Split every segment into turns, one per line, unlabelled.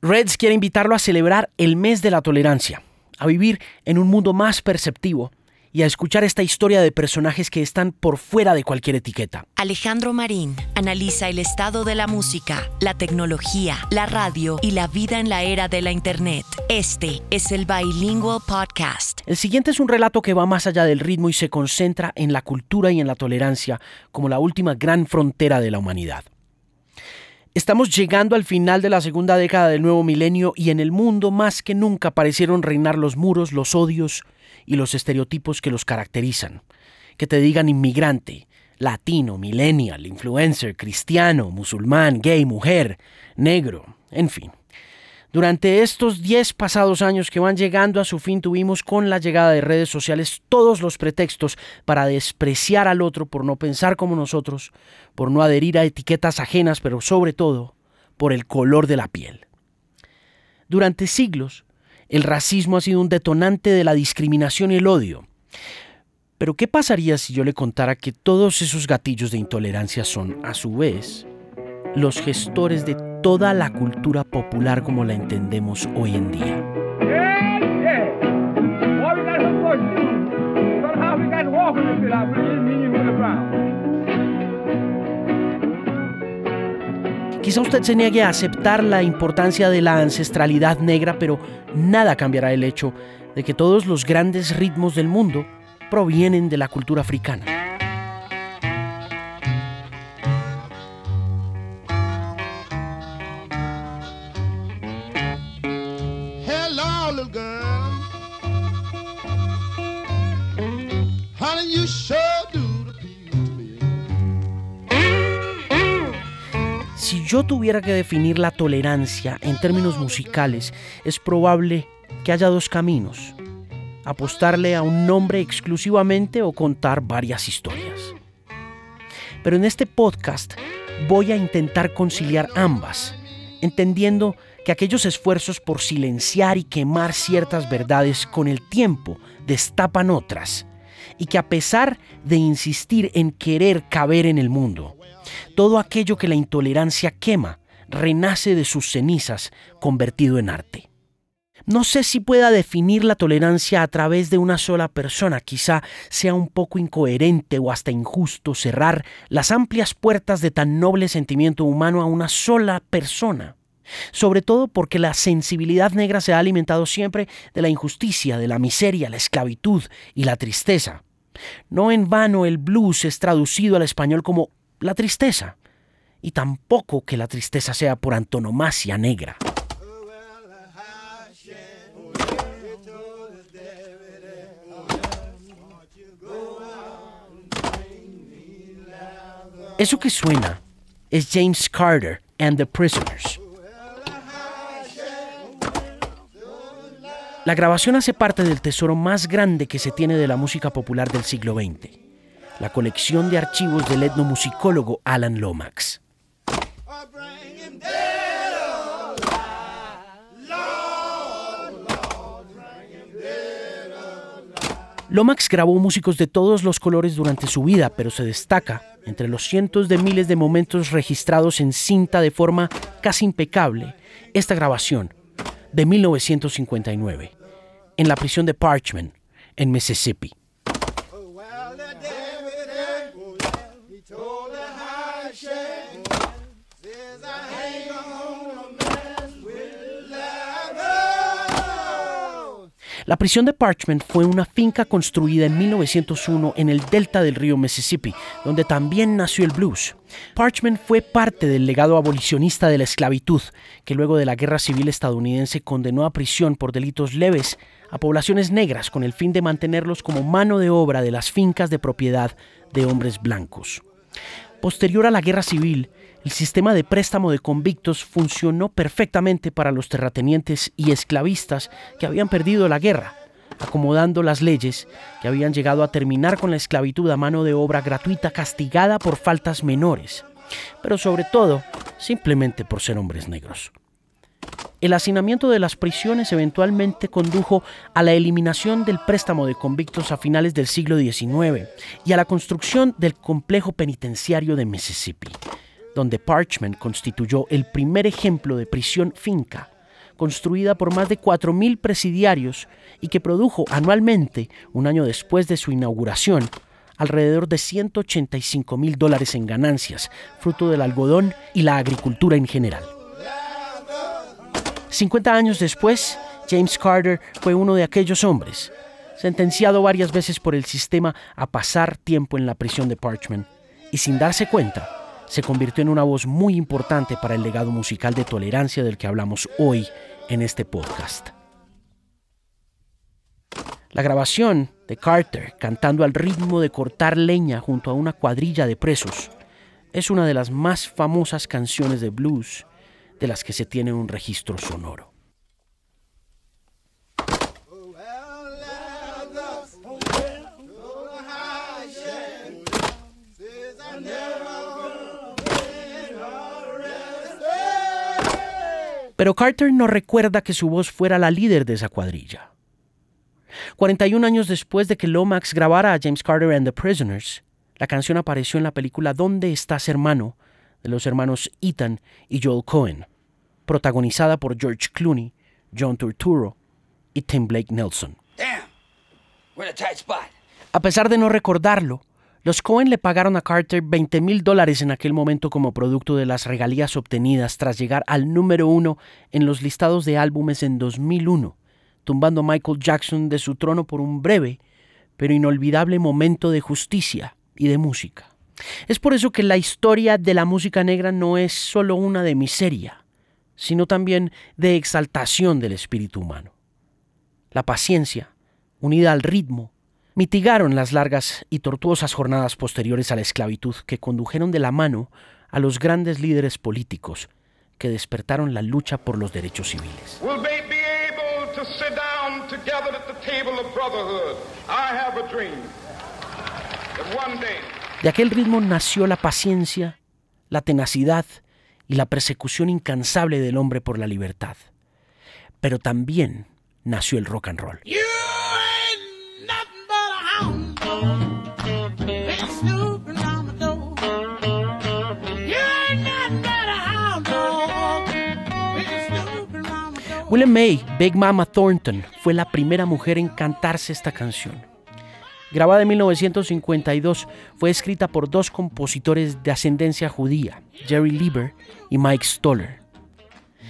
Reds quiere invitarlo a celebrar el mes de la tolerancia, a vivir en un mundo más perceptivo y a escuchar esta historia de personajes que están por fuera de cualquier etiqueta.
Alejandro Marín analiza el estado de la música, la tecnología, la radio y la vida en la era de la Internet. Este es el Bilingual Podcast.
El siguiente es un relato que va más allá del ritmo y se concentra en la cultura y en la tolerancia como la última gran frontera de la humanidad. Estamos llegando al final de la segunda década del nuevo milenio y en el mundo más que nunca parecieron reinar los muros, los odios y los estereotipos que los caracterizan. Que te digan inmigrante, latino, millennial, influencer, cristiano, musulmán, gay, mujer, negro, en fin. Durante estos 10 pasados años que van llegando a su fin tuvimos con la llegada de redes sociales todos los pretextos para despreciar al otro por no pensar como nosotros, por no adherir a etiquetas ajenas, pero sobre todo por el color de la piel. Durante siglos, el racismo ha sido un detonante de la discriminación y el odio. Pero ¿qué pasaría si yo le contara que todos esos gatillos de intolerancia son, a su vez, los gestores de toda la cultura popular como la entendemos hoy en día. Quizá usted se niegue a aceptar la importancia de la ancestralidad negra, pero nada cambiará el hecho de que todos los grandes ritmos del mundo provienen de la cultura africana. Tuviera que definir la tolerancia en términos musicales, es probable que haya dos caminos. Apostarle a un nombre exclusivamente o contar varias historias. Pero en este podcast voy a intentar conciliar ambas, entendiendo que aquellos esfuerzos por silenciar y quemar ciertas verdades con el tiempo destapan otras, y que a pesar de insistir en querer caber en el mundo, todo aquello que la intolerancia quema renace de sus cenizas convertido en arte. No sé si pueda definir la tolerancia a través de una sola persona, quizá sea un poco incoherente o hasta injusto cerrar las amplias puertas de tan noble sentimiento humano a una sola persona sobre todo porque la sensibilidad negra se ha alimentado siempre de la injusticia, de la miseria, la esclavitud y la tristeza. No en vano el blues es traducido al español como la tristeza, y tampoco que la tristeza sea por antonomasia negra. Eso que suena es James Carter and the Prisoners. La grabación hace parte del tesoro más grande que se tiene de la música popular del siglo XX, la colección de archivos del etnomusicólogo Alan Lomax. Lomax grabó músicos de todos los colores durante su vida, pero se destaca, entre los cientos de miles de momentos registrados en cinta de forma casi impecable, esta grabación de 1959 en la prisión de Parchment, en Mississippi. La prisión de Parchment fue una finca construida en 1901 en el delta del río Mississippi, donde también nació el blues. Parchment fue parte del legado abolicionista de la esclavitud, que luego de la Guerra Civil estadounidense condenó a prisión por delitos leves a poblaciones negras con el fin de mantenerlos como mano de obra de las fincas de propiedad de hombres blancos. Posterior a la Guerra Civil, el sistema de préstamo de convictos funcionó perfectamente para los terratenientes y esclavistas que habían perdido la guerra, acomodando las leyes que habían llegado a terminar con la esclavitud a mano de obra gratuita castigada por faltas menores, pero sobre todo simplemente por ser hombres negros. El hacinamiento de las prisiones eventualmente condujo a la eliminación del préstamo de convictos a finales del siglo XIX y a la construcción del complejo penitenciario de Mississippi, donde Parchment constituyó el primer ejemplo de prisión finca construida por más de 4.000 presidiarios y que produjo anualmente, un año después de su inauguración, alrededor de 185 mil dólares en ganancias, fruto del algodón y la agricultura en general. 50 años después, James Carter fue uno de aquellos hombres, sentenciado varias veces por el sistema a pasar tiempo en la prisión de Parchment, y sin darse cuenta, se convirtió en una voz muy importante para el legado musical de tolerancia del que hablamos hoy en este podcast. La grabación de Carter cantando al ritmo de cortar leña junto a una cuadrilla de presos es una de las más famosas canciones de blues de las que se tiene un registro sonoro. Pero Carter no recuerda que su voz fuera la líder de esa cuadrilla. 41 años después de que Lomax grabara a James Carter and the Prisoners, la canción apareció en la película ¿Dónde estás hermano? de los hermanos Ethan y Joel Cohen, protagonizada por George Clooney, John Turturro y Tim Blake Nelson. A pesar de no recordarlo, los Cohen le pagaron a Carter 20 mil dólares en aquel momento como producto de las regalías obtenidas tras llegar al número uno en los listados de álbumes en 2001, tumbando a Michael Jackson de su trono por un breve pero inolvidable momento de justicia y de música. Es por eso que la historia de la música negra no es solo una de miseria, sino también de exaltación del espíritu humano. La paciencia, unida al ritmo, mitigaron las largas y tortuosas jornadas posteriores a la esclavitud que condujeron de la mano a los grandes líderes políticos que despertaron la lucha por los derechos civiles. De aquel ritmo nació la paciencia, la tenacidad y la persecución incansable del hombre por la libertad. Pero también nació el rock and roll. William May, Big Mama Thornton, fue la primera mujer en cantarse esta canción. Grabada en 1952, fue escrita por dos compositores de ascendencia judía, Jerry Lieber y Mike Stoller.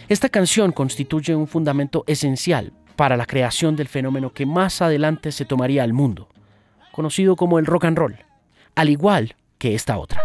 Esta canción constituye un fundamento esencial para la creación del fenómeno que más adelante se tomaría al mundo, conocido como el rock and roll, al igual que esta otra.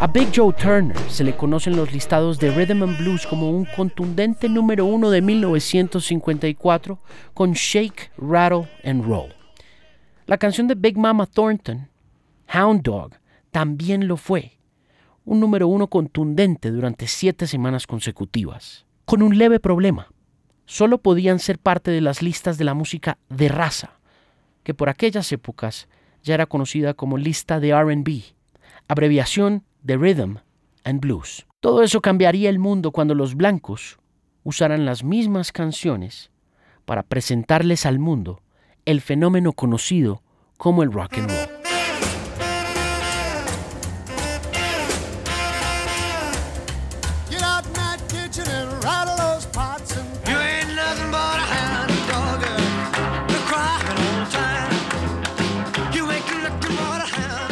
A Big Joe Turner se le conoce en los listados de Rhythm and Blues como un contundente número uno de 1954 con Shake, Rattle and Roll. La canción de Big Mama Thornton, Hound Dog, también lo fue. Un número uno contundente durante siete semanas consecutivas. Con un leve problema. Solo podían ser parte de las listas de la música de raza, que por aquellas épocas ya era conocida como lista de RB, abreviación de Rhythm and Blues. Todo eso cambiaría el mundo cuando los blancos usaran las mismas canciones para presentarles al mundo el fenómeno conocido como el rock and roll.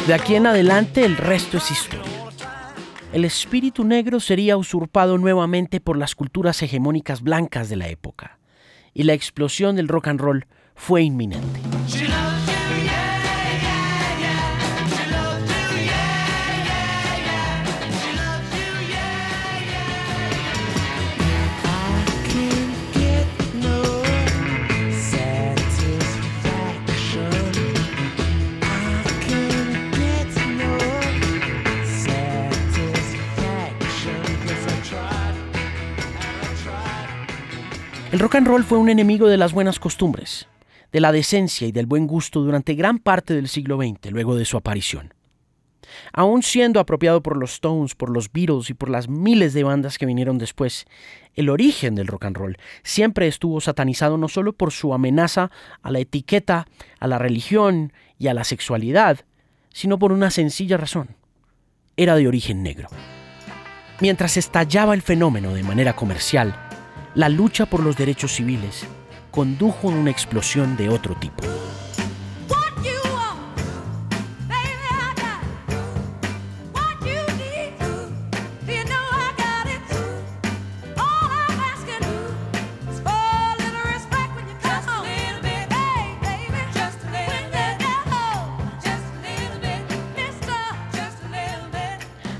De aquí en adelante el resto es historia. El espíritu negro sería usurpado nuevamente por las culturas hegemónicas blancas de la época, y la explosión del rock and roll fue inminente. Rock and roll fue un enemigo de las buenas costumbres, de la decencia y del buen gusto durante gran parte del siglo XX luego de su aparición. Aún siendo apropiado por los Stones, por los Beatles y por las miles de bandas que vinieron después, el origen del rock and roll siempre estuvo satanizado no solo por su amenaza a la etiqueta, a la religión y a la sexualidad, sino por una sencilla razón. Era de origen negro. Mientras estallaba el fenómeno de manera comercial, la lucha por los derechos civiles condujo a una explosión de otro tipo.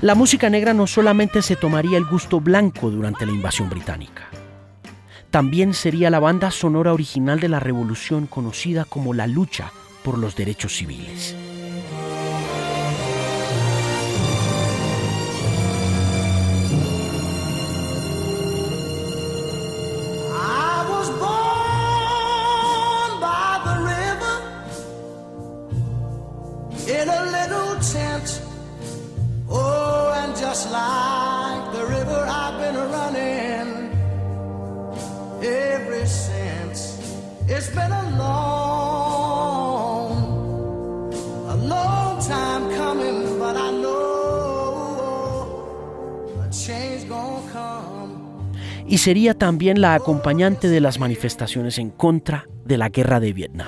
La música negra no solamente se tomaría el gusto blanco durante la invasión británica, también sería la banda sonora original de la revolución conocida como la lucha por los derechos civiles. Y sería también la acompañante de las manifestaciones en contra de la guerra de Vietnam.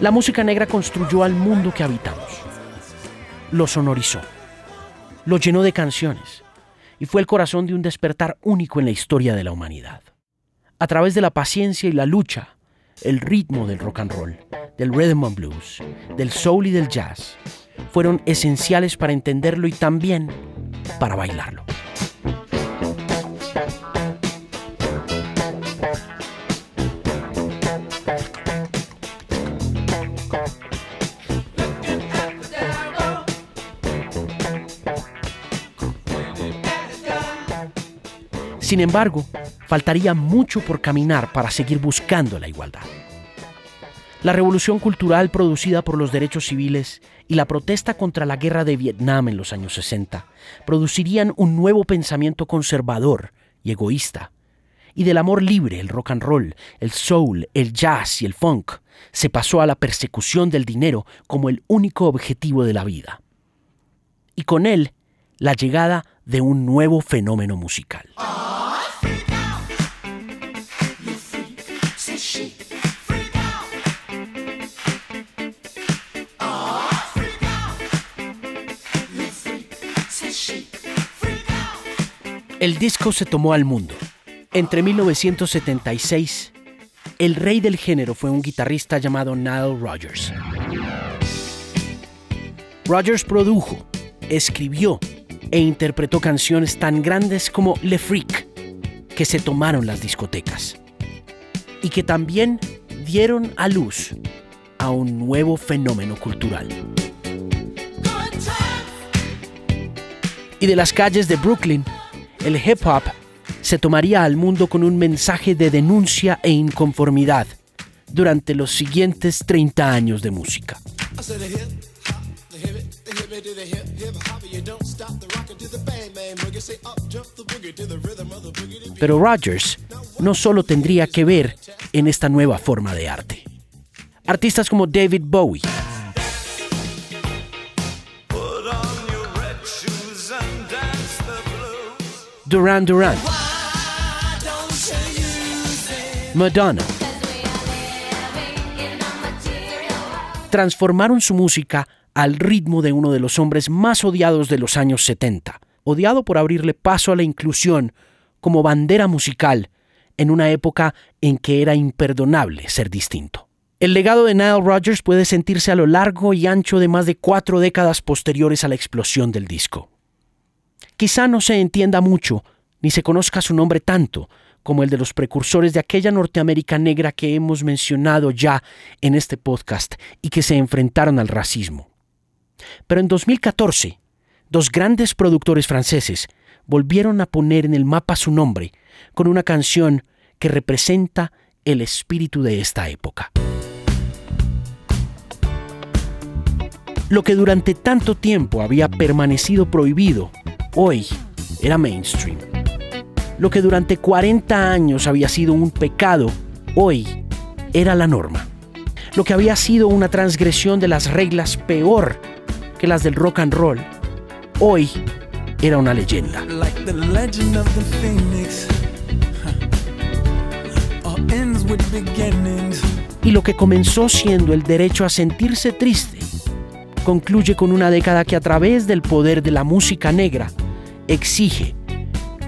La música negra construyó al mundo que habitamos, lo sonorizó, lo llenó de canciones. Y fue el corazón de un despertar único en la historia de la humanidad. A través de la paciencia y la lucha, el ritmo del rock and roll, del rhythm and blues, del soul y del jazz fueron esenciales para entenderlo y también para bailarlo. Sin embargo, faltaría mucho por caminar para seguir buscando la igualdad. La revolución cultural producida por los derechos civiles y la protesta contra la guerra de Vietnam en los años 60 producirían un nuevo pensamiento conservador y egoísta. Y del amor libre, el rock and roll, el soul, el jazz y el funk, se pasó a la persecución del dinero como el único objetivo de la vida. Y con él, la llegada de un nuevo fenómeno musical. El disco se tomó al mundo. Entre 1976, el rey del género fue un guitarrista llamado Nile Rodgers. Rodgers produjo, escribió e interpretó canciones tan grandes como Le Freak, que se tomaron las discotecas, y que también dieron a luz a un nuevo fenómeno cultural. Y de las calles de Brooklyn, el hip hop se tomaría al mundo con un mensaje de denuncia e inconformidad durante los siguientes 30 años de música. Pero Rogers no solo tendría que ver en esta nueva forma de arte. Artistas como David Bowie, Duran Duran, Madonna, transformaron su música al ritmo de uno de los hombres más odiados de los años 70, odiado por abrirle paso a la inclusión como bandera musical en una época en que era imperdonable ser distinto. El legado de Nile Rodgers puede sentirse a lo largo y ancho de más de cuatro décadas posteriores a la explosión del disco. Quizá no se entienda mucho, ni se conozca su nombre tanto, como el de los precursores de aquella Norteamérica negra que hemos mencionado ya en este podcast y que se enfrentaron al racismo. Pero en 2014, dos grandes productores franceses volvieron a poner en el mapa su nombre con una canción que representa el espíritu de esta época. Lo que durante tanto tiempo había permanecido prohibido, hoy era mainstream. Lo que durante 40 años había sido un pecado, hoy era la norma. Lo que había sido una transgresión de las reglas peor que las del rock and roll, hoy era una leyenda. Y lo que comenzó siendo el derecho a sentirse triste, concluye con una década que a través del poder de la música negra exige,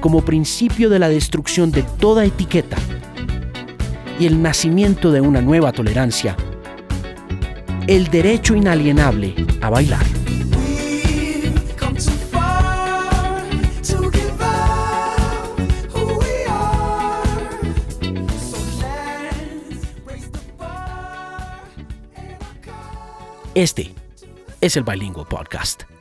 como principio de la destrucción de toda etiqueta y el nacimiento de una nueva tolerancia, el derecho inalienable a bailar. Este es el Bilingual Podcast.